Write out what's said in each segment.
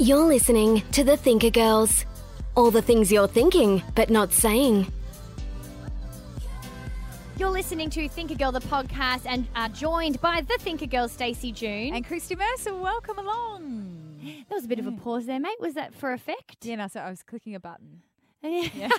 You're listening to The Thinker Girls. All the things you're thinking, but not saying. You're listening to Thinker Girl, the podcast, and are joined by the Thinker Girl, Stacey June. And Christy Mercer, welcome along. There was a bit of a pause there, mate. Was that for effect? Yeah, no, so I was clicking a button. Yeah.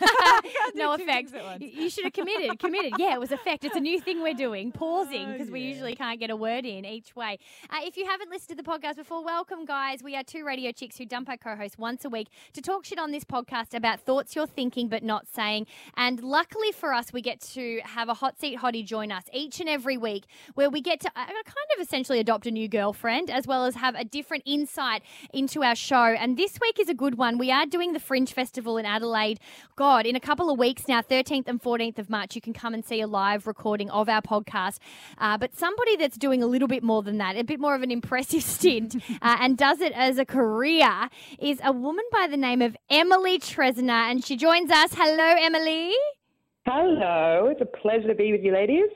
No effect. things at once. You should have committed. Committed. Yeah, it was effect. It's a new thing we're doing, pausing, Oh, because we usually can't get a word in each way. Uh, if you haven't listened to the podcast before, welcome, guys. We are two radio chicks who dump our co-hosts once a week to talk shit on this podcast about thoughts you're thinking but not saying. And luckily for us, we get to have a hot seat hottie join us each and every week, where we get to uh, kind of essentially adopt a new girlfriend, as well as have a different insight into our show. And this week is a good one. We are doing the Fringe Festival in Adelaide. God, in a couple of weeks now, 13th and 14th of March, you can come and see a live recording of our podcast. Uh, but somebody that's doing a little bit more than that, a bit more of an impressive stint, uh, and does it as a career, is a woman by the name of Emily Tresner. And she joins us. Hello, Emily. Hello, it's a pleasure to be with you, ladies.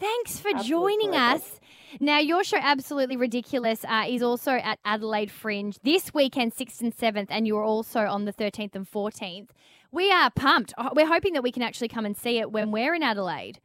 Thanks for Absolute joining pleasure. us. Now, your show, Absolutely Ridiculous, uh, is also at Adelaide Fringe this weekend, 6th and 7th, and you're also on the 13th and 14th. We are pumped. Uh, We're hoping that we can actually come and see it when we're in Adelaide.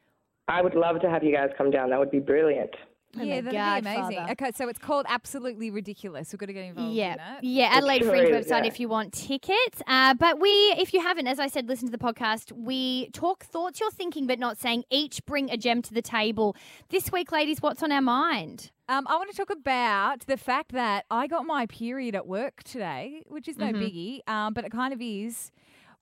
I would love to have you guys come down. That would be brilliant. Oh yeah, my that'd be amazing. Father. Okay, so it's called Absolutely Ridiculous. We've got to get involved Yeah, in it. yeah, Adelaide sure Fringe is, website yeah. if you want tickets. Uh, but we, if you haven't, as I said, listen to the podcast. We talk thoughts you're thinking but not saying. Each bring a gem to the table. This week, ladies, what's on our mind? Um, I want to talk about the fact that I got my period at work today, which is no Mm-hmm. biggie, um, but it kind of is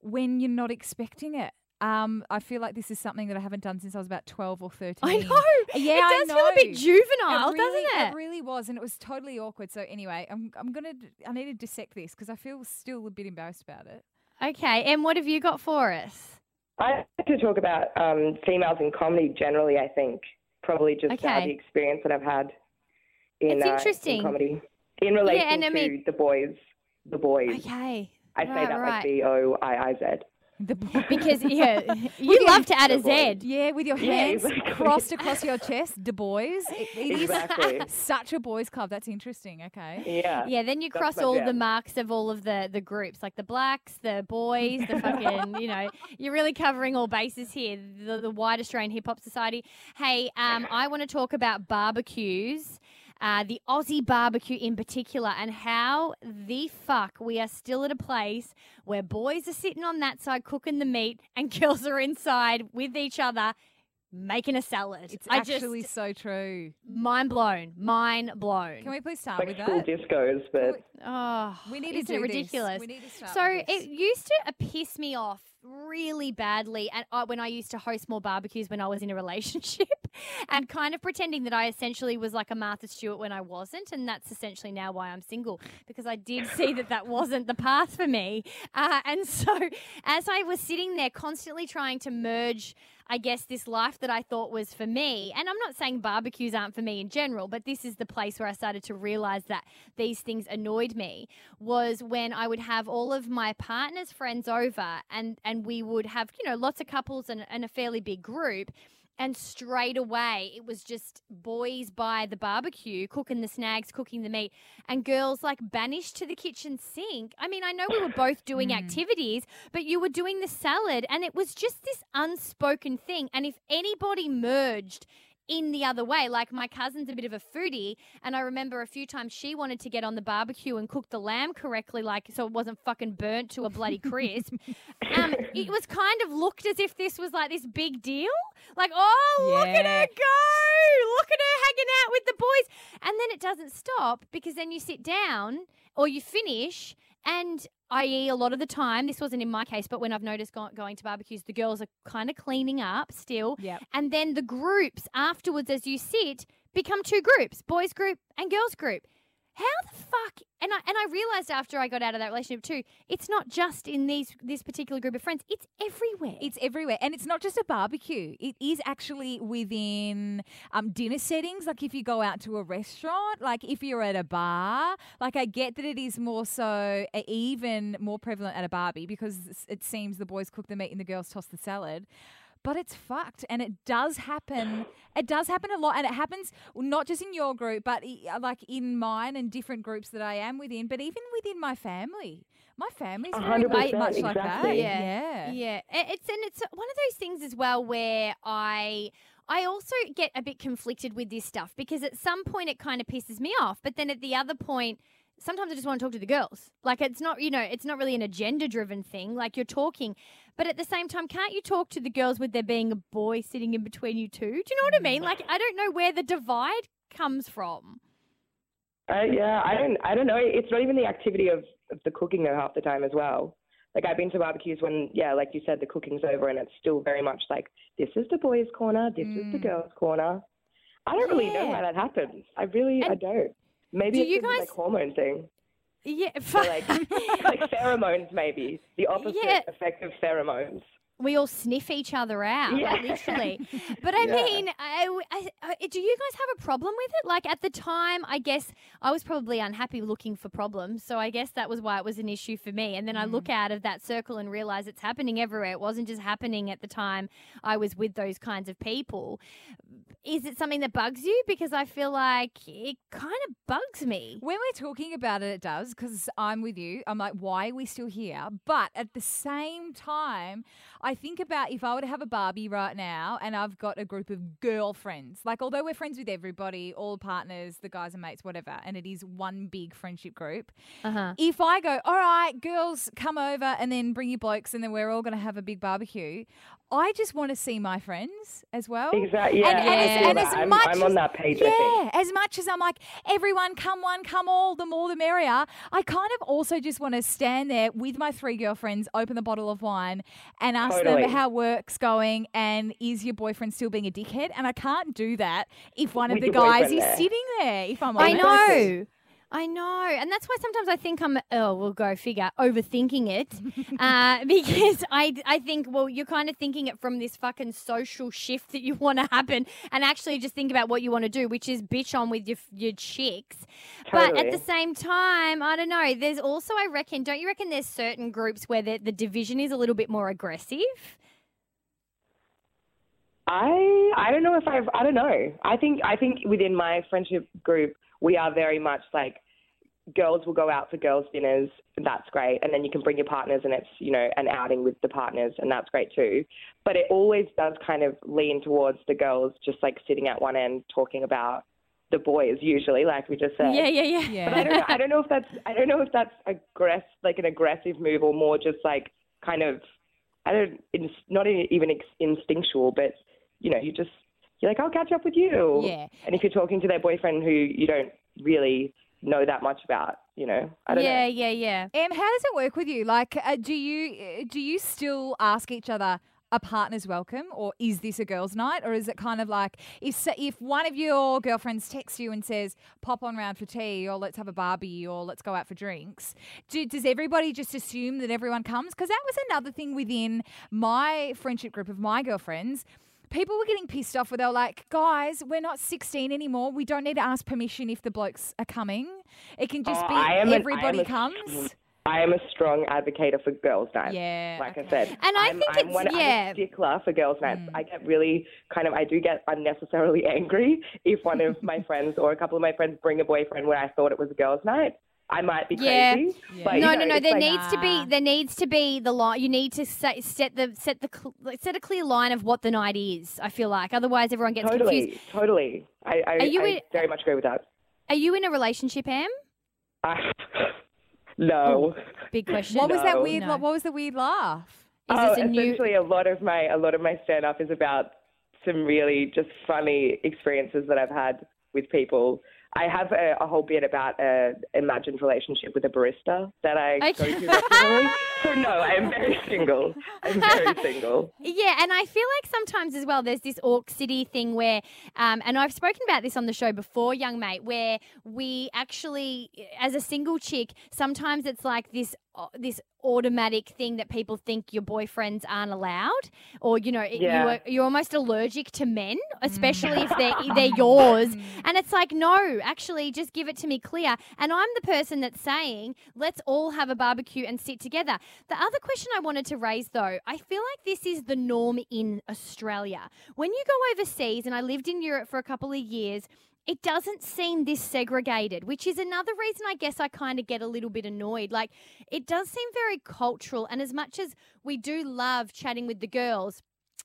when you're not expecting it. Um, I feel like this is something that I haven't done since I was about 12 or 13. I know. Yeah, it I does feel a bit know. juvenile, really, doesn't it? It really was, and it was totally awkward. So anyway, I'm I'm gonna I need to dissect this because I feel still a bit embarrassed about it. Okay, and what have you got for us? I like to talk about um, females in comedy generally, I think. Probably just uh, Okay. the experience that I've had in, It's uh, interesting. in comedy. In relation and I to mean- the boys. The boys. Okay. I say that right. like B O I I Z. The boy- Because yeah, you love to add a The boys. Z. yeah, with your Yeah, hands exactly. crossed across your chest, Du Bois. It, it is Exactly. such a boys' club. That's interesting. Okay. Yeah. Yeah, then you cross my all the marks of all of the the groups, like the blacks, the boys, the fucking, you know, you're really covering all bases here. The, the wide Australian hip hop society. Hey, um, I want to talk about barbecues. Uh, the Aussie barbecue in particular, and how the fuck we are still at a place where boys are sitting on that side cooking the meat and girls are inside with each other making a salad. It's I actually just so true. mind blown, mind blown. Can we please start Like with school that? discos, but Oh, We need to isn't do it this. ridiculous? We need to start so with this. it used to uh, piss me off really badly, and uh, when I used to host more barbecues when I was in a relationship, and kind of pretending that I essentially was like a Martha Stewart when I wasn't, and that's essentially now why I'm single because I did see that that wasn't the path for me, uh, and so as I was sitting there constantly trying to merge. I guess this life that I thought was for me, and I'm not saying barbecues aren't for me in general, but this is the place where I started to realize that these things annoyed me was when I would have all of my partner's friends over and, and we would have, you know, lots of couples and, and a fairly big group. And straight away, it was just boys by the barbecue, cooking the snags, cooking the meat, and girls like banished to the kitchen sink. I mean, I know we were both doing hmm. activities, but you were doing the salad, and it was just this unspoken thing. And if anybody merged in the other way. Like my cousin's a bit of a foodie, and I remember a few times she wanted to get on the barbecue and cook the lamb correctly, like so it wasn't fucking burnt to a bloody crisp. um, it was kind of looked as if this was like this big deal. Like, oh, look at her go! Look at her hanging out with the boys. And then it doesn't stop because then you sit down or you finish and i.e. a lot of the time this wasn't in my case but when i've noticed go- going to barbecues the girls are kind of cleaning up still Yep. and then the groups afterwards as you sit become two groups, boys group and girls group. How the fuck? And I and I realized after I got out of that relationship too, it's not just in these this particular group of friends. It's everywhere. It's everywhere. And it's not just a barbecue. It is actually within um, dinner settings. Like if you go out to a restaurant, like if you're at a bar, like I get that it is more so uh, even more prevalent at a barbie because it seems the boys cook the meat and the girls toss the salad. But it's fucked, and it does happen. It does happen a lot, and it happens not just in your group, but uh, like in mine and different groups that I am within, but even within my family. My family's A very hundred much, percent, much like that. exactly. Yeah. Yeah, it's and it's one of those things as well where I I also get a bit conflicted with this stuff because at some point it kind of pisses me off, but then at the other point sometimes I just want to talk to the girls. Like it's not, you know, it's not really an agenda driven thing. Like you're talking, but at the same time, can't you talk to the girls with there being a boy sitting in between you two? Do you know what I mean? Like I don't know where the divide comes from. Uh, yeah, I don't. I don't know. It's not even the activity of, of the cooking though half the time as well. Like I've been to barbecues when, yeah, like you said, the cooking's over and it's still very much like this is the boys' corner, this is the Mm. girls' corner. I don't really know Yeah. why that happens. I really, I don't. Maybe do it's you guys- like hormone thing. Yeah, So like, like pheromones, maybe the opposite Yeah. effect of pheromones. We all sniff each other out, like, Yeah. literally. But I Yeah. mean, I, I, I- uh, do you guys have a problem with it? Like at the time, I guess I was probably unhappy looking for problems, so I guess that was why it was an issue for me. And then I look mm. out of that circle and realize it's happening everywhere. It wasn't just happening at the time I was with those kinds of people. Is it something that bugs you? Because I feel like it kind of bugs me. When we're talking about it, it does because I'm with you. I'm like, why are we still here? But at the same time, I think about if I were to have a Barbie right now and I've got a group of girlfriends, like, although we're friends with everybody, all partners, the guys and mates, whatever, and it is one big friendship group. Uh huh. If I go, all right, girls, come over and then bring your blokes and then we're all going to have a big barbecue, I just want to see my friends as well. Exactly. Yeah, And, and as, feel and that. as I'm, much I'm on as- that page. I think. yeah, as much as I'm like, everyone come one, come all, the more the merrier, I kind of also just want to stand there with my three girlfriends, open the bottle of wine, and ask Totally. them how work's going and is your boyfriend still being a dickhead? And I can't do that if one of the guys is there. sitting there, if I'm I know. I know. And that's why sometimes I think I'm, oh, we'll go figure, overthinking it. uh, because I, I think, well, you're kind of thinking it from this fucking social shift that you want to happen and actually just think about what you want to do, which is bitch on with your, your chicks. But at the same time, I don't know. There's also, I reckon, don't you reckon there's certain groups where the, the division is a little bit more aggressive? I I don't know if I've I don't know. I think I think within my friendship group we are very much like girls will go out for girls dinners and that's great and then you can bring your partners and it's you know an outing with the partners and that's great too but it always does kind of lean towards the girls just like sitting at one end talking about the boys usually like we just said Yeah, yeah, yeah. Yeah. but I don't know, I don't know if that's I don't know if that's aggress like an aggressive move or more just like kind of I don't it's not even ex- instinctual, but you know you just you're like I'll catch up with you. Yeah. And if you're talking to their boyfriend who you don't really know that much about, you know, I don't yeah, know. yeah, yeah. Em, how does it work with you? Like, uh, do you uh, do you still ask each other a partner's welcome, or is this a girls' night, or is it kind of like if if one of your girlfriends texts you and says pop on round for tea, or let's have a barbie, or let's go out for drinks? Do, does everybody just assume that everyone comes? Because that was another thing within my friendship group of my girlfriends. People were getting pissed off where they were like, guys, we're not 16 anymore. We don't need to ask permission if the blokes are coming. It can just Oh, be I am an- I everybody comes. I am a strong advocate for girls' nights. Yeah. Like okay. I said, And I I'm, think I'm it's- one, I'm yeah. a stickler for girls' nights. Mm. I get really kind of, I do get unnecessarily angry if one of my friends or a couple of my friends bring a boyfriend where I thought it was a girls' night. I might be Yeah. crazy, Yeah. but you no, know, no, no. it's There like, needs to be ah. there needs to be the line. You need to set, set the set the cl- set a clear line of what the night is. I feel like otherwise everyone gets totally, confused. totally. I, I, Are you I in- very much agree with that. Are you in a relationship, Em? I, no. Oh, big question. What was that No. weird? No. What was the weird laugh? Is oh, this a new? a lot of my a lot of my stand up is about some really just funny experiences that I've had with people. I have a, a whole bit about an imagined relationship with a barista that I go Okay. to regularly. so no, I'm very single. I'm very single. Yeah, and I feel like sometimes as well, there's this Orc City thing where, um, and I've spoken about this on the show before, young mate, where we actually, as a single chick, sometimes it's like this. uh, This automatic thing that people think your boyfriends aren't allowed, or you know, it- you are, you're almost allergic to men, especially if they're they're yours. And it's like, no, actually, just give it to me clear. And I'm the person that's saying, let's all have a barbecue and sit together. The other question I wanted to raise, though, I feel like this is the norm in Australia. When you go overseas, and I lived in Europe for a couple of years, it doesn't seem this segregated, which is another reason I guess I kind of get a little bit annoyed. Like, it does seem very cultural. And as much as we do love chatting with the girls,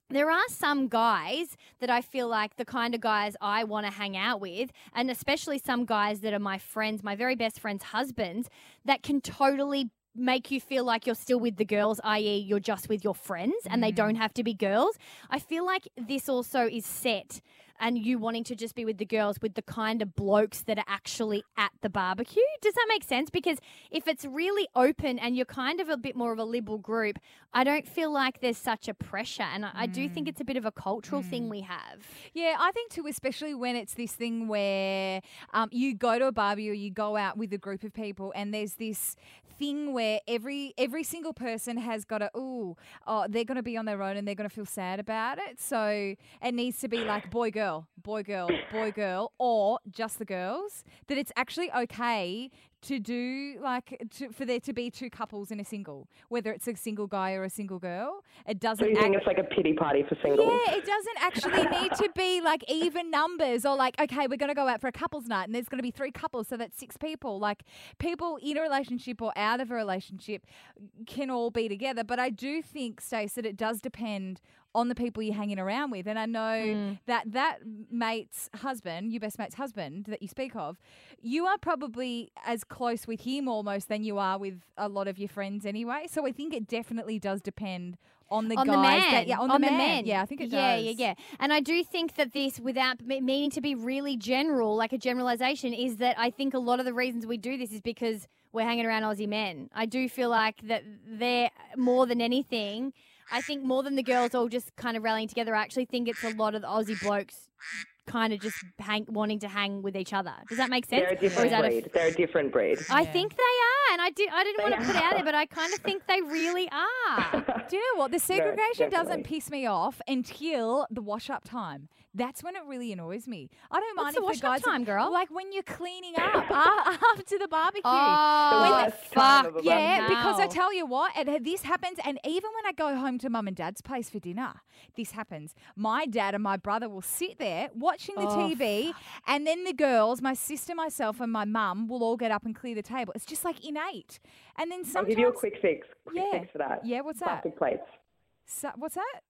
there are some guys that I feel like the kind of guys I want to hang out with, and especially some guys that are my friends, my very best friends' husbands, that can totally make you feel like you're still with the girls, i.e., you're just with your friends and they mm. don't have to be girls. I feel like this also is set and you wanting to just be with the girls with the kind of blokes that are actually at the barbecue. Does that make sense? Because if it's really open and you're kind of a bit more of a liberal group, I don't feel like there's such a pressure. And I, I do think it's a bit of a cultural thing we have. Yeah, I think too, especially when it's this thing where um, you go to a barbecue or you go out with a group of people, and there's this thing where every every single person has got a ooh, oh, they're going to be on their own and they're going to feel sad about it. So it needs to be like boy girl, boy girl, boy girl, or just the girls. That it's actually okay to do like to, for there to be two couples in a single, whether it's a single guy or a single girl. It doesn't. you act- think it's like a pity party for singles? yeah, it doesn't actually need to be like even numbers or like, okay, we're going to go out for a couples night and there's going to be three couples, so that's six people. Like, people in a relationship or out of a relationship can all be together. But I do think, Stace, that it does depend on the people you're hanging around with. And I know mm. that that mate's husband, your best mate's husband that you speak of, you are probably as close with him almost than you are with a lot of your friends anyway. So I think it definitely does depend on the on guys the man. that yeah on, the, man. Yeah, I think it yeah, does. Yeah, yeah, And I do think that this, without meaning to be really general, like a generalization, is that I think a lot of the reasons we do this is because we're hanging around Aussie men. I do feel like that they're more than anything. I think more than the girls all just kind of rallying together. I actually think it's a lot of the Aussie blokes kind of just hang, wanting to hang with each other. Does that make sense? They're a Or different is that a f- breed. They're a different breed. I think they are, and I did. I didn't They want to put it out there, but I kind of think they really are. Do you know what? The segregation doesn't piss me off until the wash up time. That's when it really annoys me. I don't mind What's the if wash the up guys time, girl? like when you're cleaning up a- after the barbecue. Oh, The when worst of Yeah, barbecue. because I tell you what, it, this happens, and even when I go home to mum and dad's place for dinner, this happens. My dad and my brother will sit there watching the Oh, TV, and then the girls, my sister, myself, and my mum will all get up and clear the table. It's just like innate. And then sometimes I'll give you a quick fix. Quick Yeah. fix for that. yeah, what's that? Plastic plates. So, what's that?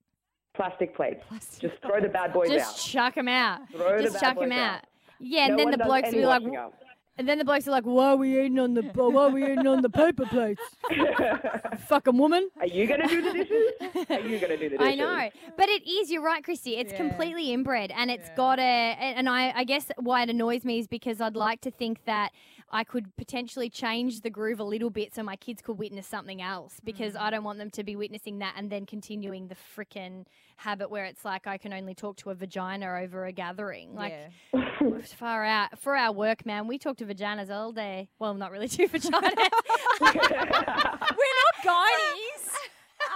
Plastic plates. Plastic Just throw the bad boys Just out. Just chuck them out. Throw the Just bad chuck them out. out. Yeah, and No then the blokes will be like, up. and then the blokes are like, "Why are we eating on the, why are we eating on the paper plates? Fucking woman." Are you going to do the dishes? Are you going to do the dishes? I know, but it is. You're right, Christy. It's completely inbred, and it's got a. And I, I guess why it annoys me is because I'd like to think that I could potentially change the groove a little bit so my kids could witness something else. Because Mm. I don't want them to be witnessing that and then continuing the frickin' habit where it's like I can only talk to a vagina over a gathering. Like it's far out for our work, man. We talk to vaginas all day. Well, not really two vaginas. We're not gynies.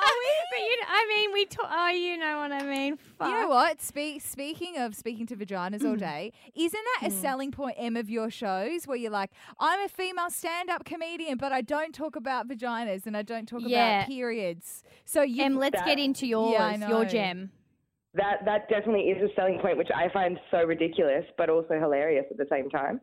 but you, know, I mean, we talk. Oh, you know what I mean. Fuck. You know what? Speak, speaking of speaking to vaginas all mm. day, isn't that a mm. selling point, M, of your shows where you're like, I'm a female stand up comedian, but I don't talk about vaginas and I don't talk Yeah. about periods. So you. Em, let's That- get into yours, I know. your gem. That that definitely is a selling point, which I find so ridiculous, but also hilarious at the same time.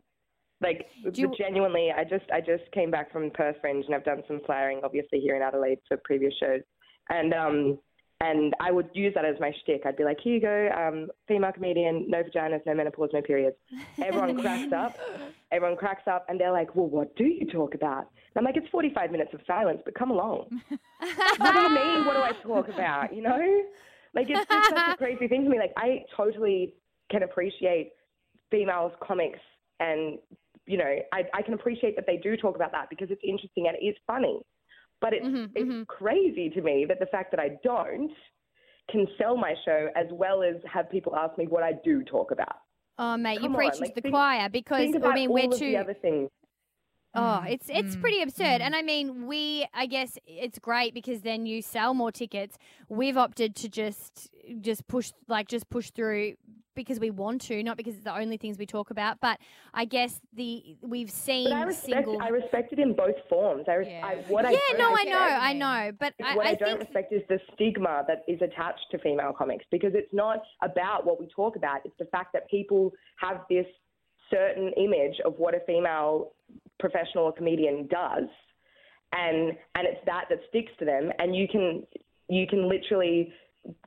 Like you- genuinely, I just I just came back from Perth Fringe and I've done some flyering, obviously here in Adelaide for previous shows, and um and I would use that as my shtick. I'd be like, here you go, um, female comedian, no vaginas, no menopause, no periods. Everyone cracks up. Everyone cracks up, and they're like, well, what do you talk about? And I'm like, it's 45 minutes of silence, but come along. what do you mean? What do I talk about? You know, like it's just such a crazy thing to me. Like I totally can appreciate females comics and you know, I, I can appreciate that they do talk about that because it's interesting and it is funny. But it's Mhm, it's mhm. crazy to me that the fact that I don't can sell my show as well as have people ask me what I do talk about. Oh, mate, Come you're on, preaching like, to the think- choir because Think about I mean all we're of too. the other things. Oh, it's it's mm, pretty absurd. And I mean, we I guess it's great because then you sell more tickets. We've opted to just just push like just push through because we want to, not because it's the only things we talk about. But I guess the we've seen But I respect, single. I respect it in both forms. I, res- Yeah. I what I yeah, don't no, I know, I know, but I, what I, I don't think respect is the stigma that is attached to female comics because it's not about what we talk about. It's the fact that people have this certain image of what a female professional or comedian does, and and it's that that sticks to them. And you can you can literally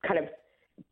kind of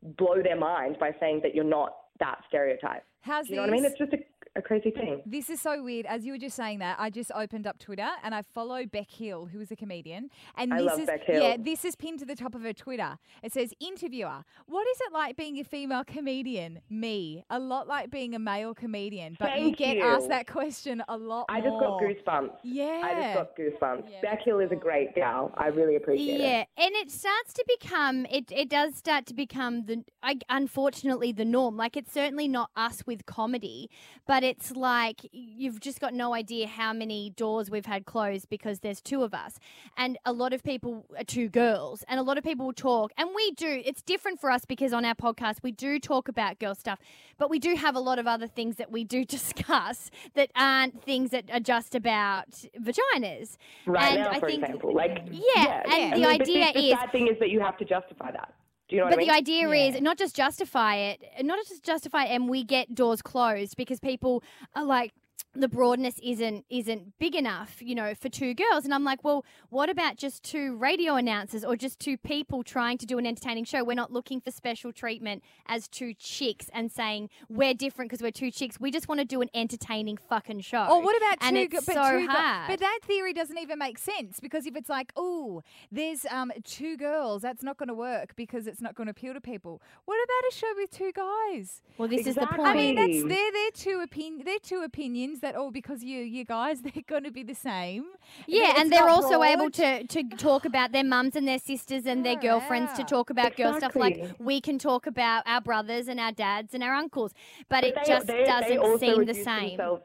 blow their mind by saying that you're not that stereotype. How's Do you know what I mean? It's just a, a crazy thing. This is so weird. As you were just saying that, I just opened up Twitter and I follow Bec Hill, who is a comedian. And I this love is Bec Hill. yeah, this is pinned to the top of her Twitter. It says, "Interviewer, what is it like being a female comedian? Me, a lot like being a male comedian, but you get you. asked that question a lot I just got goosebumps. Yeah. I just got goosebumps. Yeah, Bec Hill is a great gal. I really appreciate it. Yeah, and it starts to become it. It does start to become the I, unfortunately the norm. Like it's certainly not us with comedy, but it's like you've just got no idea how many doors we've had closed because there's two of us, and a lot of people are two girls, and a lot of people will talk, and we do. It's different for us because on our podcast we do talk about girl stuff, but we do have a lot of other things that we do discuss that aren't things that are just about vaginas. Right and now, I for think, example, like Yeah, and the but idea the, the is- sad thing is that you have to justify that. Do you know But I mean? the idea Yeah. is not just justify it, not just justify it, and we get doors closed because people are like, the broadness isn't isn't big enough, you know, for two girls. And I'm like, well, what about just two radio announcers or just two people trying to do an entertaining show? We're not looking for special treatment as two chicks and saying we're different because we're two chicks. We just want to do an entertaining fucking show. Or what about two? and go- it's but so two go- hard. but that theory doesn't even make sense because if it's like, oh, there's um two girls, that's not going to work because it's not going to appeal to people. What about a show with two guys? well, this is the point. I mean, that's Hey. they're they're two opinion they're two opinions that all because you you guys they're going to be the same. Yeah, It's and they're not also able to, to talk about their mums and their sisters and their Oh, girlfriends to talk about girl stuff like we can talk about our brothers and our dads and our uncles. But, it they, just they, doesn't they also seem the same. Themselves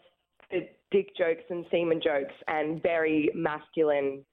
to dick jokes and semen jokes and very masculine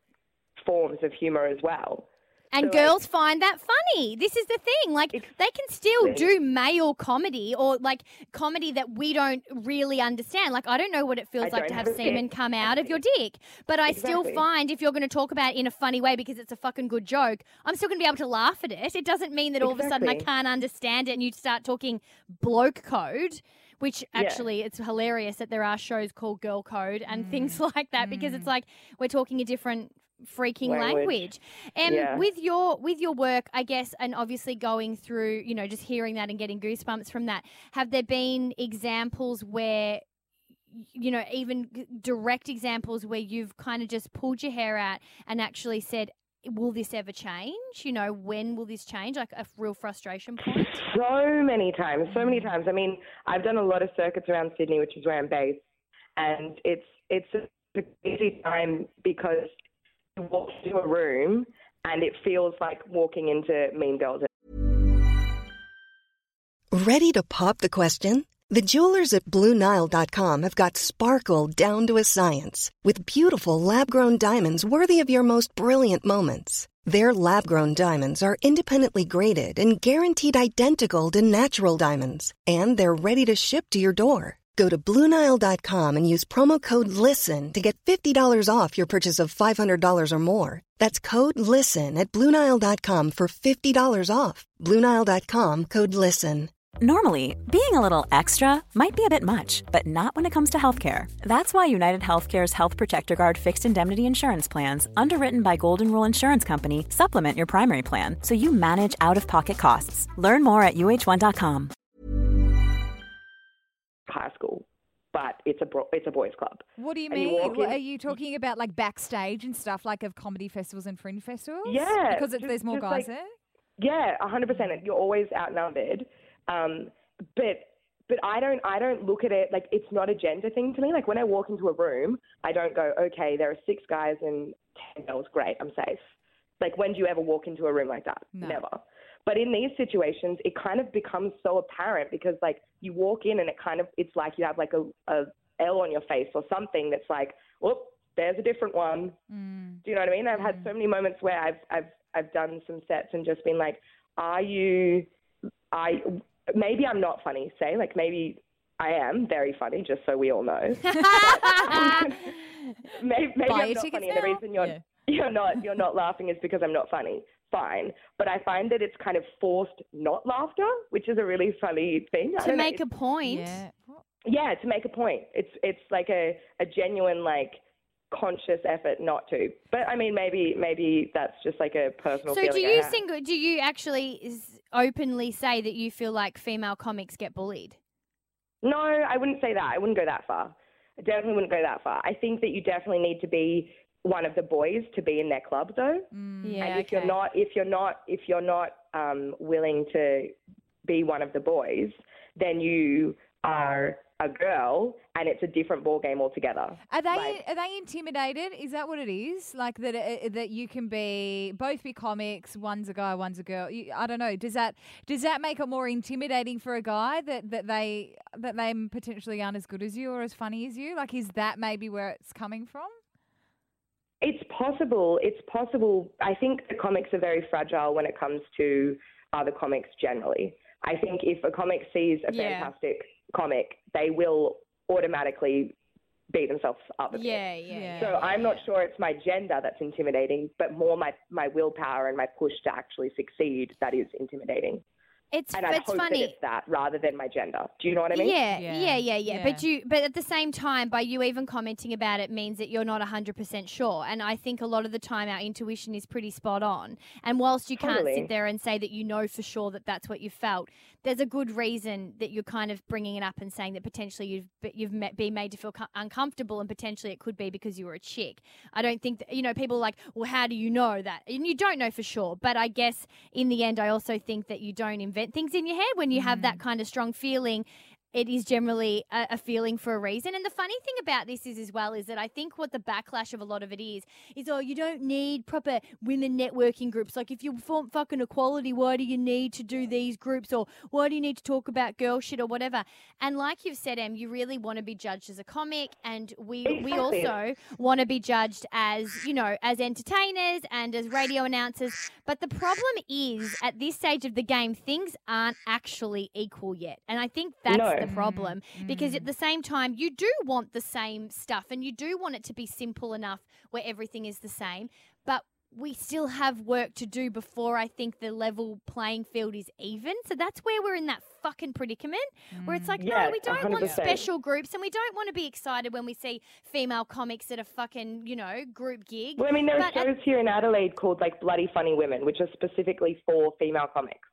forms of humor as well. And So, girls find that funny. This is the thing. Like, they can still Exactly. do male comedy or like comedy that we don't really understand. Like, I don't know what it feels I like to have semen come out of your dick. But I still find if you're going to talk about it in a funny way because it's a fucking good joke, I'm still going to be able to laugh at it. It doesn't mean that all of a sudden I can't understand it and you start talking bloke code. Which Yeah. actually, it's hilarious that there are shows called Girl Code and things Mm. like that because it's like we're talking a different freaking language. Language. Um, Yeah. with your with your work, I guess, and obviously going through, you know, just hearing that and getting goosebumps from that. Have there been examples where, you know, even direct examples where you've kind of just pulled your hair out and actually said, "Will this ever change? You know, when will this change?" Like a real frustration point. So many times, so many times. I mean, I've done a lot of circuits around Sydney, which is where I'm based, and it's it's a crazy time because walk into a room and it feels like walking into Mean Girls. Ready to pop the question? The jewelers at BlueNile.com have got sparkle down to a science with beautiful lab grown diamonds worthy of your most brilliant moments. Their lab grown diamonds are independently graded and guaranteed identical to natural diamonds, and they're ready to ship to your door. Go to BlueNile.com and use promo code LISTEN to get $50 off your purchase of $500 or more. That's code LISTEN at BlueNile.com for $50 off. BlueNile.com code LISTEN. Normally, being a little extra might be a bit much, but not when it comes to healthcare. That's why United Healthcare's Health Protector Guard fixed indemnity insurance plans, underwritten by Golden Rule Insurance Company, supplement your primary plan so you manage out of pocket costs. Learn more at uhone.com. high school, but it's a bro- it's a boys' club. What do you And mean? What, in- are you talking about like backstage and stuff like of comedy festivals and fringe festivals? Yeah, because just- there's more guys like- there. Yeah, a hundred percent. You're always outnumbered, um, but but I don't I don't look at it like it's not a gender thing to me. Like when I walk into a room, I don't go, okay, there are six guys and ten girls. Great, I'm safe. Like when do you ever walk into a room like that? No. Never. But in these situations, it kind of becomes so apparent because like you walk in and it kind of it's like you have like a, a L on your face or something that's like, whoop, there's a different one. Mm. Do you know what I mean? I've had so many moments where I've I've I've done some sets and just been like, are you? I maybe I'm not funny. Say like maybe I am very funny, just so we all know. maybe maybe I'm not funny, and the reason you're Yeah. you're not you're not laughing is because I'm not funny. Fine, but I find that it's kind of forced not laughter, which is a really funny thing. To don't know, make a point. Yeah. yeah, to make a point. It's it's like a, a genuine like conscious effort not to. But I mean, maybe maybe that's just like a personal. So do feeling I you have. single? Do you actually is openly say that you feel like female comics get bullied? No, I wouldn't say that. I wouldn't go that far. I definitely wouldn't go that far. I think that you definitely need to be one of the boys to be in their club, though. Yeah. and if you're not, if you're not, if you're not um, willing to be one of the boys, then you are a girl, and it's a different ball game altogether. Are they Like- are they intimidated? Is that what it is? Like that uh, that you can be both be comics. One's a guy, one's a girl. You, I don't know. Does that does that make it more intimidating for a guy that, that they that they potentially aren't as good as you or as funny as you? Like, is that maybe where it's coming from? It's possible. It's possible. I think the comics are very fragile when it comes to other comics generally. I think if a comic sees a Yeah. fantastic comic, they will automatically beat themselves up a bit. Yeah, yeah. Yeah. So I'm not sure it's my gender that's intimidating, but more my, my willpower and my push to actually succeed that is intimidating. It's And I it's hope funny. that it's that rather than my gender. Do you know what I mean? Yeah, Yeah. yeah, yeah, yeah, But you, but at the same time, by you even commenting about it means that you're not hundred percent sure. And I think a lot of the time our intuition is pretty spot on. And whilst you can't sit there and say that you know for sure that that's what you felt, there's a good reason that you're kind of bringing it up and saying that potentially you've you've met, been made to feel co- uncomfortable, and potentially it could be because you were a chick. I don't think that, you know people are like, well, how do you know that? And you don't know for sure. But I guess in the end, I also think that you don't invent things in your head when you have that mm. kind of strong feeling it is generally a, a feeling for a reason. And the funny thing about this is, as well, is that I think what the backlash of a lot of it is, is oh, you don't need proper women networking groups. Like, if you want fucking equality, why do you need to do these groups? Or why do you need to talk about girl shit or whatever? And like you've said, Em, you really want to be judged as a comic, and we we also want to be judged as you know as entertainers and as radio announcers. But the problem is, at this stage of the game, things aren't actually equal yet, and I think that's No. The problem. Mm-hmm. Because at mm. the same time, you do want the same stuff, and you do want it to be simple enough where everything is the same, but we still have work to do before I think the level playing field is even. So that's where we're in that fucking predicament where it's mm. like, no, we don't want 100%. special groups and we don't want to be excited when we see female comics at a fucking, you know, group gig. Well, I mean, there are But at- shows here in Adelaide called like Bloody Funny Women, which are specifically for female comics.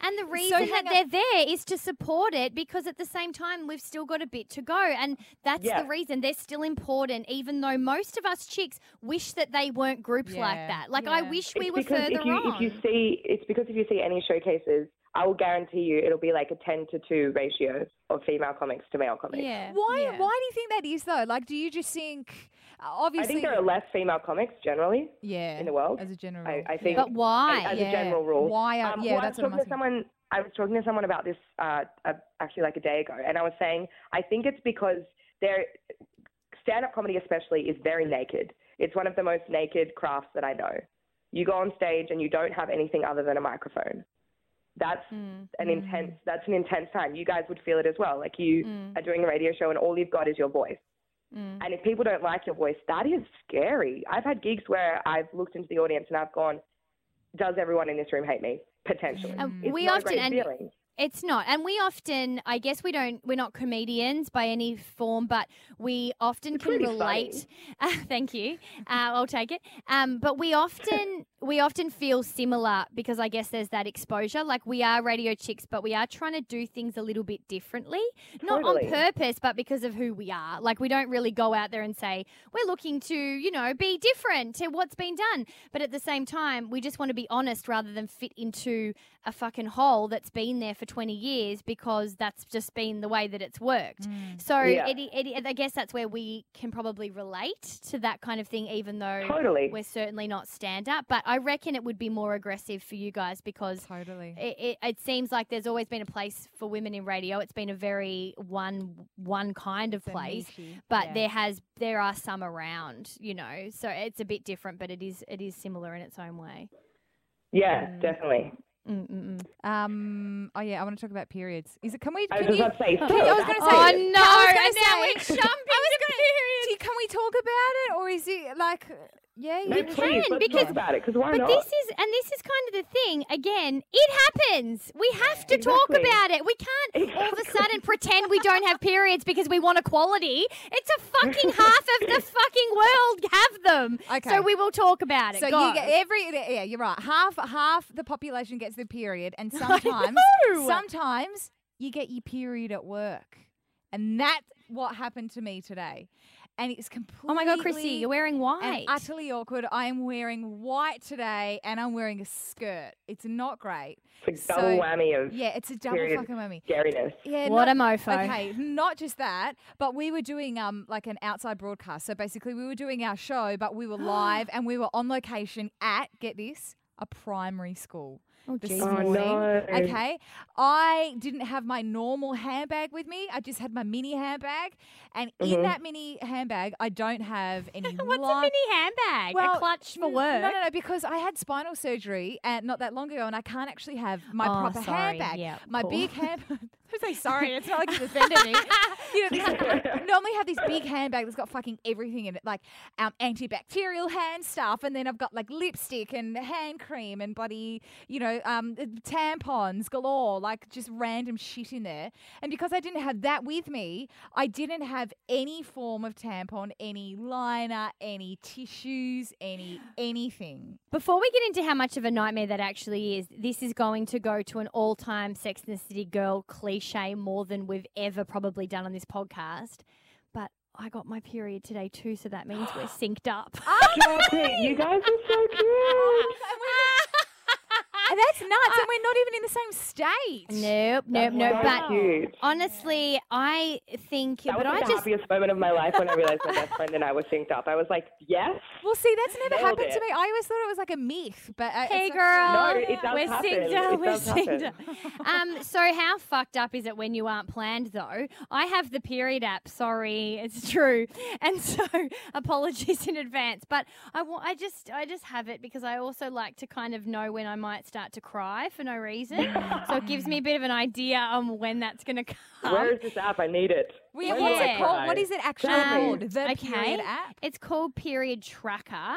And the reason hang that they're there is to support it because at the same time we've still got a bit to go. And that's Yeah. the reason they're still important, even though most of us chicks wish that they weren't groups like that. Like I yeah. wish we it's were because further if you on. if you see it's because if you see any showcases, I will guarantee you it'll be like a ten to two ratio of female comics to male comics. yeah. Why yeah. why do you think that is though? Like, do you just think uh, I think there are less female comics generally yeah in the world. as a general. I, I rule. think But why? as Yeah. a general rule. Why are- Um, yeah, well, that's I was talking to someone. I was talking to someone about this uh, uh, actually like a day ago, and I was saying I think it's because there stand-up comedy especially is very naked. It's one of the most naked crafts that I know. You go on stage and you don't have anything other than a microphone. That's Mm. an intense. That's an intense time. You guys would feel it as well. Like you Mm. are doing a radio show and all you've got is your voice. Mm. And if people don't like your voice, that is scary. I've had gigs where I've looked into the audience and I've gone, "Does everyone in this room hate me?" Potentially, we not often- and- feeling. It's not. And we often, I guess we don't, we're not comedians by any form, but we often can relate. Uh, thank you. Uh, I'll take it. Um, but we often, we often feel similar because I guess there's that exposure. Like we are radio chicks, but we are trying to do things a little bit differently. Not Totally. on purpose, but because of who we are. Like we don't really go out there and say, we're looking to, you know, be different to what's been done. But at the same time, we just want to be honest rather than fit into a fucking hole that's been there for 20 years because that's just been the way that it's worked. Mm. So Yeah. it, it, I guess that's where we can probably relate to that kind of thing, even though Totally. we're certainly not stand up. But I reckon it would be more aggressive for you guys because Totally. it, it, it seems like there's always been a place for women in radio. It's been a very one one kind of It's place, but yeah. there has there are some around, you know. So it's a bit different, but it is it is similar in its own way. Yeah, Mm. definitely. Mm-mm-mm. Um. Oh yeah, I want to talk about periods. Is it? Can we? I Can was you? about to say, so I was gonna say- Oh no! I was gonna say- we're jumping to periods. Do can we talk about it, or is it like? Yeah, No, you please, can, let's because- talk about it, because why But not? this is, and this is kind of the thing. Again, it happens. We have to talk about it. We can't all of a sudden pretend we don't have periods because we want equality. It's a fucking half of the fucking world have them. Okay. So we will talk about it. So Go. you get every yeah, you're right. Half half the population gets the period, and sometimes sometimes you get your period at work, and that's what happened to me today. And it's completely. oh my god, Chrissy, you're wearing and white. utterly awkward. I am wearing white today, and I'm wearing a skirt. It's not great. It's a so- double whammy of Yeah, it's a double period fucking whammy. scariness. Yeah, what not- a mofo. Okay, not just that, but we were doing um like an outside broadcast. So basically, we were doing our show, but we were live and we were on location at get this a primary school. Oh, This Oh, morning. no. Okay, I didn't have my normal handbag with me. I just had my mini handbag, and in that mini handbag, I don't have any. Mm-hmm. What's a mini handbag? a clutch for work? No, no, no, because I had spinal surgery and not that long ago, and I can't actually have my Oh, proper sorry. handbag. Yeah, my cool. big hand. I'm so sorry. It's not like you offended me. you know, this- I normally have this big handbag that's got fucking everything in it, like um, antibacterial hand stuff, and then I've got like lipstick and hand cream and bloody, you know, um, tampons galore, like just random shit in there. And because I didn't have that with me, I didn't have any form of tampon, any liner, any tissues, any anything. Before we get into how much of a nightmare that actually is, this is going to go to an all time Sex and the City girl cliche more than we've ever probably done on this podcast. But I got my period today too, so that means we're synced up. Oh, Stop. You guys are so cute. And that's nuts, and we're not even in the same state. nope, nope, That's nope. so But cute. honestly, I think, That but was I like the just. happiest moment of my life when I realized my best friend and I were synced up. I was like, yes. Well, see, that's never Nailed happened to me. I always thought it was like a myth, but uh, Hey girl, No, it does we're happen. synced up. It We're does synced happen. up. Um, so how fucked up is it when you aren't planned though? I have the period app. Sorry, it's true, and so apologies in advance. But I I just, I just have it because I also like to kind of know when I might start to cry for no reason. so it gives me a bit of an idea on when that's going to come. Where is this app? I need it. Well, When what's it called? What is it actually Tell me. called? The okay. period app. It's called Period Tracker.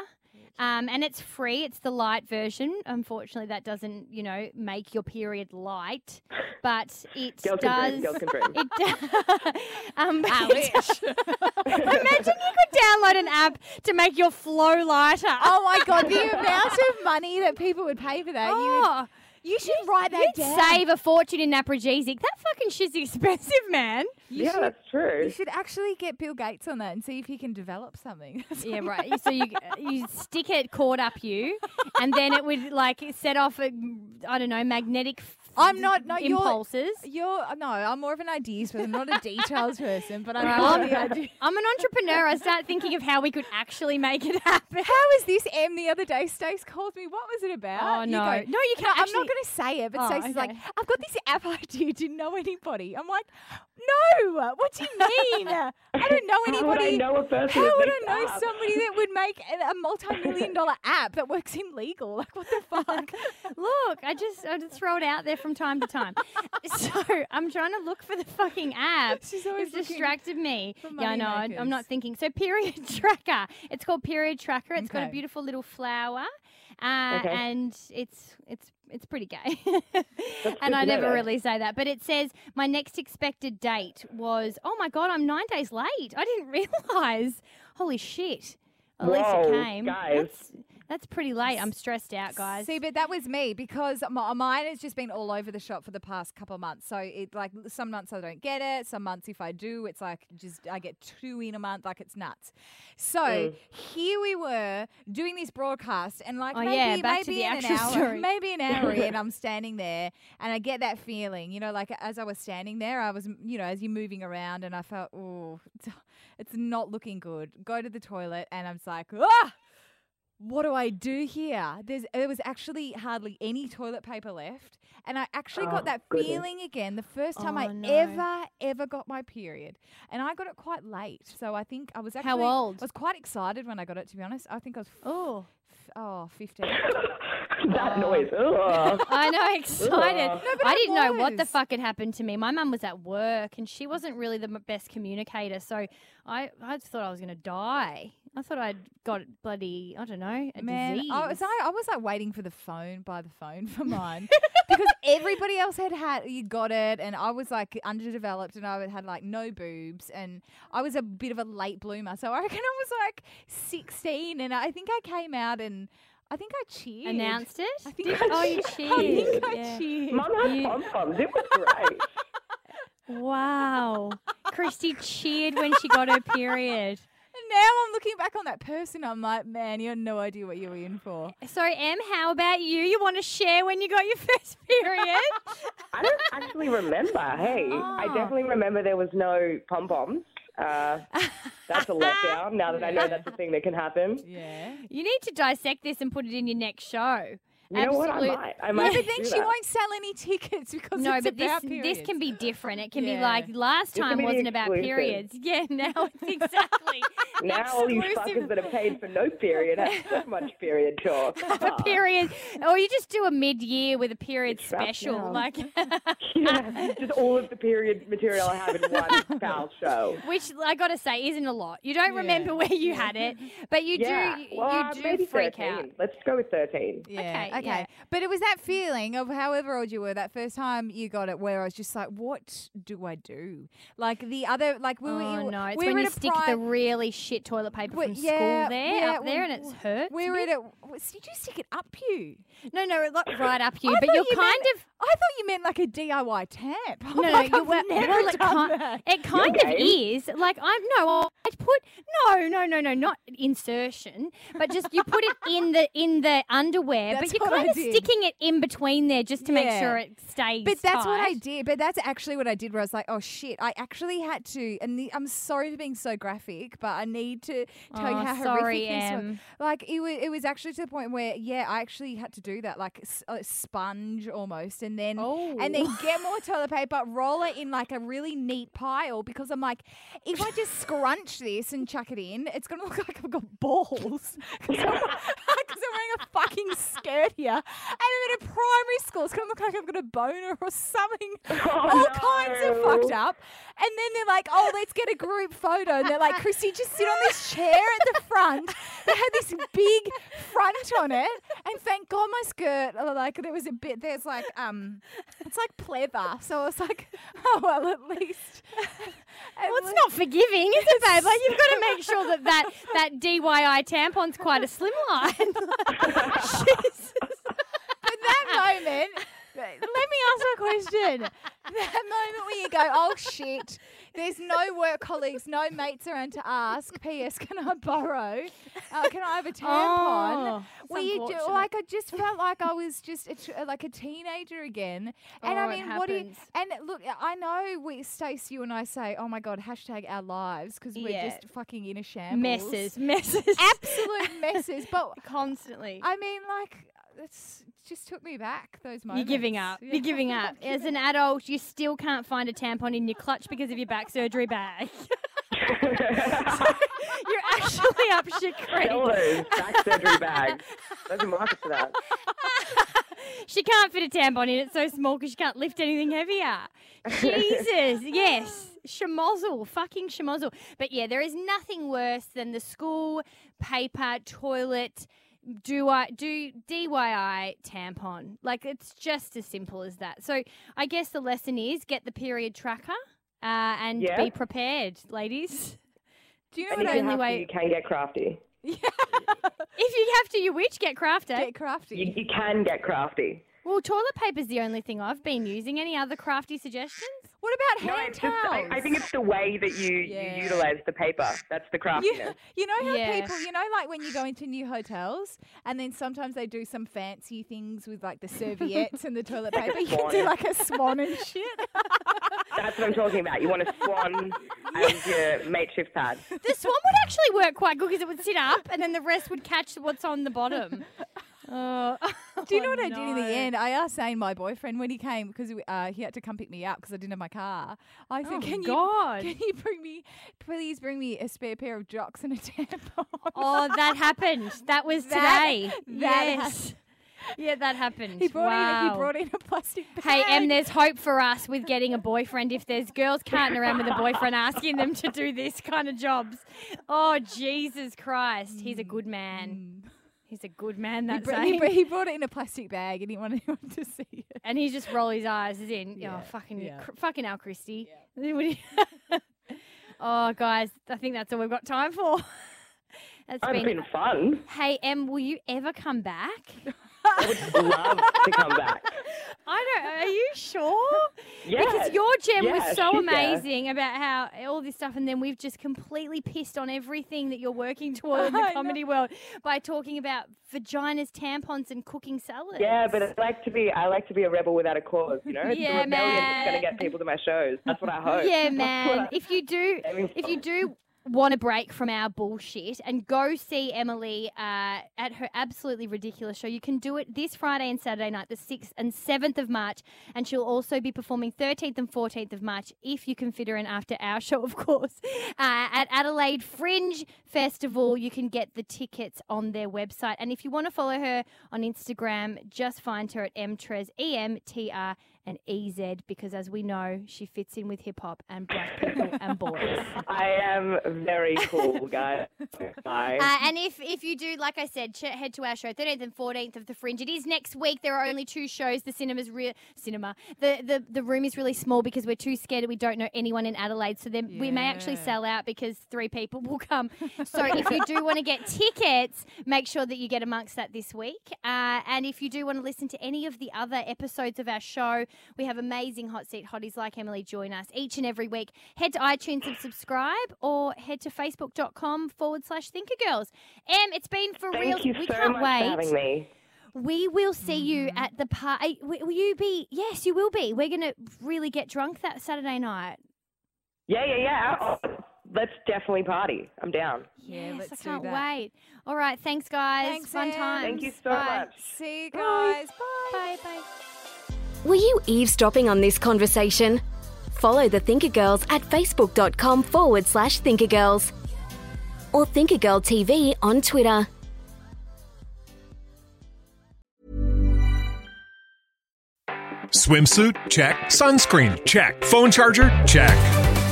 Um, and it's free. It's the light version. Unfortunately, that doesn't, you know, make your period light, but it Girls does. can dream. Girls can dream. It do- um, Imagine you could download an app to make your flow lighter. Oh my god, the amount of money that people would pay for that. You, would, Oh, you should write that you'd down. save a fortune in Naprogesic. That fucking shit's expensive, man. You yeah, should, that's true. you should actually get Bill Gates on that and see if he can develop something. Yeah, right. So you you stick it caught up you, and then it would like set off a I don't know magnetic. F- I'm not- no, you're- impulses. You're uh, no, I'm more of an ideas person, not a details person. But I Well, love I'm, the idea. I'm an entrepreneur. I start thinking of how we could actually make it happen. How is this M the other day? Stace called me. What was it about? Oh, You no. go, No, you can't I'm not going to say it, but Oh, Stace is like. I've got this app idea. Do you know anybody? I'm like, no. What do you mean? I don't know anybody. How would I know a person How would this I know app? somebody that would make a, a multi-million dollar app that works in legal? Like, what the fuck? Look, I just I just throw it out there from time to time. so I'm trying to look for the fucking app. She's always It's distracted me. Yeah, I know. I'm not thinking. So period tracker. It's called period tracker. It's got a beautiful little flower, uh, Okay. and it's it's it's pretty gay. and I never that. really say that, but it says my next expected date was. Oh my god, I'm nine days late. I didn't realize. Holy shit. At least it came. guys. That's- That's pretty late. I'm stressed out, guys. See, but that was me because my, mine has just been all over the shop for the past couple of months. So it like some months I don't get it. Some months if I do, it's like just I get two in a month. Like it's nuts. So Mm. here we were doing this broadcast, and like Oh, maybe yeah, back to maybe the in an hour, story. maybe an hour in, I'm standing there, and I get that feeling. You know, like as I was standing there, I was you know as you're moving around, and I felt oh, it's, it's not looking good. Go to the toilet, and I'm just like ah what do I do here? There's there was actually hardly any toilet paper left, and I actually Oh, got that goodness. feeling again the first time I Oh, no. ever ever got my period, and I got it quite late. So I think I was actually How old? I was quite excited when I got it. To be honest, I think I was f- Oh, f- oh 15. that oh. noise. Ugh. I know, excited. Ugh. I didn't know what the fuck had happened to me. My mum was at work and she wasn't really the best communicator, so I I thought I was going to die. I thought I'd got bloody I don't know a Man, disease. I was, I, I was like waiting for the phone by the phone for mine because everybody else had had you got it, and I was like underdeveloped, and I had like no boobs, and I was a bit of a late bloomer. So I reckon I was like sixteen, and I think I came out and I think I cheered. announced it. I think Did- I oh, you cheered. I cheered. think I yeah. cheered. Mum had You- pom poms. It was great. Wow, Christy cheered when she got her period. And now I'm looking back on that person. I'm like, man, you had no idea what you were in for. So, Em, how about you? You want to share when you got your first period? I don't actually remember. Hey, I Oh. definitely remember there was no pom poms. Uh, that's a letdown. Now that I know that's a thing that can happen. Yeah. you need to dissect this and put it in your next show. You know what? I Absolute- might. I might. But then do she that. won't sell any tickets because No, it's but this about this periods. can be different. It can be like last time wasn't about periods. Yeah, now it's exactly. the Now all you exclusive fuckers that have paid for no period have so much period talk. a period, or you just do a mid-year with a period It's special, now. like yeah, just all of the period material I have in one foul show. which I got to say isn't a lot. You don't remember where you had it, but you Yeah, do. You, well, you uh, do maybe freak 13. out. Let's go with 13. Yeah. Okay, Okay. yeah. But it was that feeling of however old you were that first time you got it, where I was just like, "What do I do?" Like the other, like we were. Oh in, no! It's we when were you stick the really shit toilet paper Well, from yeah, school there, yeah, up there, and well, it hurts. We were at a. Did you stick it up you? No, no, not right up you, I but thought you're you kind meant- of. I thought you meant like a DIY tamp. I'm No, no, like, you I've were, never well, it, done ki- that. it kind of game. is. Like I'm no, I'd put no, no, no, no, not insertion, but just you put it in the in the underwear, That's but you're what I kind of did. sticking it in between there just to make Yeah. sure it stays. But that's what I tight. did. But that's actually what I did. Where I was like, "Oh shit!" I actually had to. And the, I'm sorry for being so graphic, but I need to tell you Oh, how sorry, horrific this was. Like it was. It was actually to the point where, yeah, I actually had to do that, like a sponge almost, and then and then Oh. get more toilet paper, roll it in like a really neat pile because I'm like, if I just scrunch this and chuck it in, it's gonna look like I've got balls because I'm, I'm wearing a fucking skirt here, and I'm in a primary school. It's gonna look like I've got a boner or something. Oh, all kinds of fucked up. And then they're like, oh, let's get a group photo. And they're like, Christy, just sit on this chair at the front. They had this big front on it. And thank God my skirt, like, there was a bit, there's like, um, it's like pleather. So I was like, oh, well, at least. Well, it's not forgiving, is it, babe? Like you've got to make sure that that, that DIY tampon's quite a slim line. Jesus. But that moment, let me ask a question. That moment where you go, oh shit, there's no work colleagues, no mates around to ask. P.S. Can I borrow? Uh, can I have a tampon? Oh, Where you do like I just felt like I was just a tr- like a teenager again. And Oh, I mean, what do you? And look, I know we, Stacey, you and I say, oh my god, hashtag our lives because we're Yeah. just fucking in a shambles. messes, messes, absolute messes. But constantly. I mean, like, it's it just took me back those moments. You're giving up. Yeah. You're giving up. As an adult, you still can't find a tampon in your clutch because of your back surgery bag. You're actually up shit creek. Sell those back surgery bags. There's a market for that. She can't fit a tampon in. It's so small because she can't lift anything heavier. Jesus, yes. Schmozzle, fucking schmozzle. But yeah, there is nothing worse than the school paper toilet do I do DIY tampon. Like it's just as simple as that. So I guess the lesson is get the period tracker uh, and Yeah. be prepared, ladies. Do you know And what I you only way- you can get crafty. Yeah. If you have to, you which get crafty. Get crafty. You, you can get crafty. well, toilet paper's the only thing I've been using. Any other crafty suggestions? What about No, hand it's just. I, I think it's the way that you, Yeah. you utilize the paper. That's the craftiness. You, you know how Yeah. people, you know, like when you go into new hotels and then sometimes they do some fancy things with like the serviettes and the toilet paper. You can do like a swan and shit. That's what I'm talking about. You want a swan and your makeshift pad. The swan would actually work quite good because it would sit up and then the rest would catch what's on the bottom. Oh, Do you know what oh I did in the end? I asked Zane, my boyfriend, when he came because uh, he had to come pick me up because I didn't have my car. I said, Oh, "Can God. you, can you bring me, please bring me a spare pair of jocks and a tampon?" Oh, that happened. That was today. that yes. Yeah, that happened. he brought wow. in, he brought in a plastic bag. Hey, Em, there's hope for us with getting a boyfriend if there's girls carting around with a boyfriend asking them to do this kind of jobs. Oh, Jesus Christ. He's a good man. He's a good man, He, that's br- he, br- he brought it in a plastic bag and he wanted anyone to see it. And he just roll his eyes as in, oh, Yeah, oh, fucking, yeah. cr- fucking Al Christie. oh, guys, I think that's all we've got time for. That's It's been. been fun. Hey, Em, will you ever come back? I would love to come back. I don't. Are you sure? Yeah. Because your gem yeah, was so yeah. amazing about how all this stuff, and then we've just completely pissed on everything that you're working toward in the comedy world by talking about vaginas, tampons, and cooking salads. Yeah, but I like to be I like to be a rebel without a cause, you know? It's Yeah, the rebellion that's man. gonna get people to my shows. That's what I hope. Yeah, man. If you do, if you do want a break from our bullshit and go see Emily uh, at her absolutely ridiculous show, you can do it this Friday and Saturday night, the 6th and 7th of March. And she'll also be performing 13th and 14th of March, if you can fit her in after our show, of course, uh, at Adelaide Fringe Festival. You can get the tickets on their website. And if you want to follow her on Instagram, just find her at mtrez, E M T R and EZ, because as we know, she fits in with hip hop and black people and boys. I am very cool, guys. Bye. Uh, and if if you do, like I said, ch- head to our show, 13th and 14th of the Fringe. It is next week. There are only two shows. The cinema's real cinema. The, the the room is really small because we're too scared. We don't know anyone in Adelaide, so then we may actually sell out because three people will come. So if you do want to get tickets, make sure that you get amongst that this week. Uh, and if you do want to listen to any of the other episodes of our show, we have amazing hot seat hotties like Emily join us each and every week. Head to iTunes and subscribe, or head to facebook.com forward slash Thinker Girls. Em, it's been for real. Thank you we so can't much wait. for having me. We will see you Mm-hmm. at the party. Will you be? Yes, you will be. We're going to really get drunk that Saturday night. Yeah, yeah, yeah. Oh, let's definitely party. I'm down. Yeah, yes, let's I can't that. wait. All right, thanks, guys. Thanks, Fun Em. times. Thank you so Bye. much. See you guys. Bye. Bye, bye. Were you eavesdropping on this conversation? Follow the Thinker Girls at facebook.com forward slash thinkergirls or Thinkergirl TV on Twitter. Swimsuit? Check. Sunscreen? Check. Phone charger? Check.